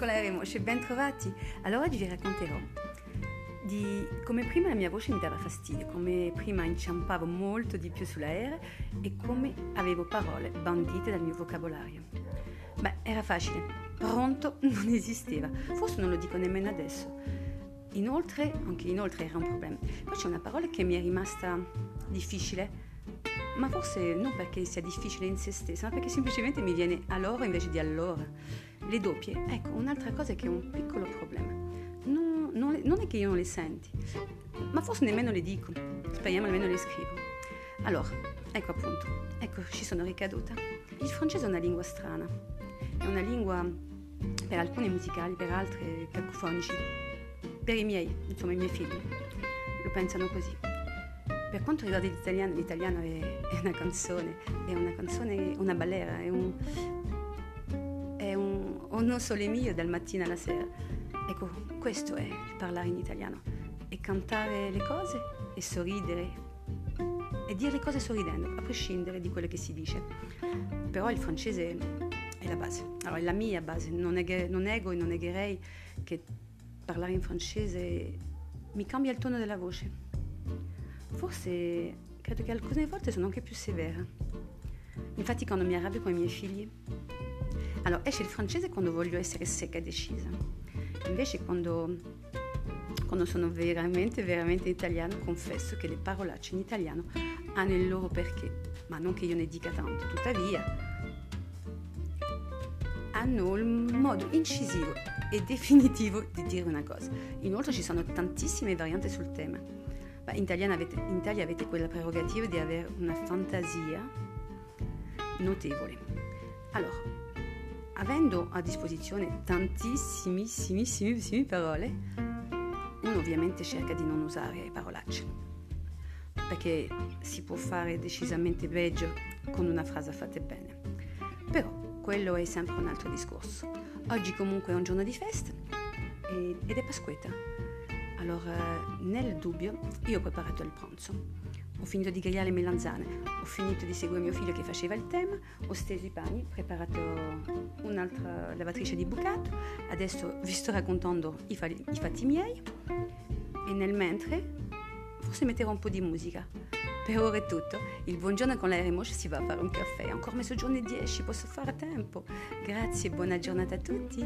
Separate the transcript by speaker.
Speaker 1: amici, ben trovati. Allora oggi vi racconterò di come prima la mia voce mi dava fastidio, come prima inciampavo molto di più sull'aereo e come avevo parole bandite dal mio vocabolario. Beh, era facile, pronto non esisteva, forse non lo dico nemmeno adesso. Inoltre, anche inoltre era un problema. Poi c'è una parola che mi è rimasta difficile, ma forse non perché sia difficile in se stessa, ma perché semplicemente mi viene allora invece di allora. Le doppie, ecco, un'altra cosa che è un piccolo problema. Non, non, non è che io non le senti, ma forse nemmeno le dico, speriamo almeno le scrivo. Allora, ecco appunto, ecco, ci sono ricaduta. Il francese è una lingua strana, è una lingua per alcuni musicali, per altre cacofonici, per i miei, insomma i miei figli, lo pensano così. Per quanto riguarda l'italiano, l'italiano è, è una canzone, è una canzone, una ballera, è un, un, un sole mio dal mattino alla sera. Ecco, questo è parlare in italiano, è cantare le cose e sorridere e dire le cose sorridendo, a prescindere di quello che si dice. Però il francese è la base, allora è la mia base, non, nego, non nego e non negherei che parlare in francese mi cambia il tono della voce forse credo che alcune volte sono anche più severa. Infatti quando mi arrabbio con i miei figli, allora esce il francese quando voglio essere secca e decisa. Invece quando, quando sono veramente, veramente italiano, confesso che le parolacce in italiano hanno il loro perché, ma non che io ne dica tanto, tuttavia hanno il modo incisivo e definitivo di dire una cosa. Inoltre ci sono tantissime varianti sul tema. In, avete, in Italia avete quella prerogativa di avere una fantasia notevole. Allora, avendo a disposizione tantissimissime parole, uno ovviamente cerca di non usare parolacce, perché si può fare decisamente peggio con una frase fatta bene. Però quello è sempre un altro discorso. Oggi comunque è un giorno di festa ed è Pasquetta allora, nel dubbio, io ho preparato il pranzo. Ho finito di grigliare le melanzane, ho finito di seguire mio figlio che faceva il tema, ho steso i panni, ho preparato un'altra lavatrice di bucato, adesso vi sto raccontando i, fa- i fatti miei e nel mentre forse metterò un po' di musica. Per ora è tutto. Il buongiorno con l'aereo moche si va a fare un caffè. Ancora mezzogiorno e 10, posso fare tempo. Grazie e buona giornata a tutti.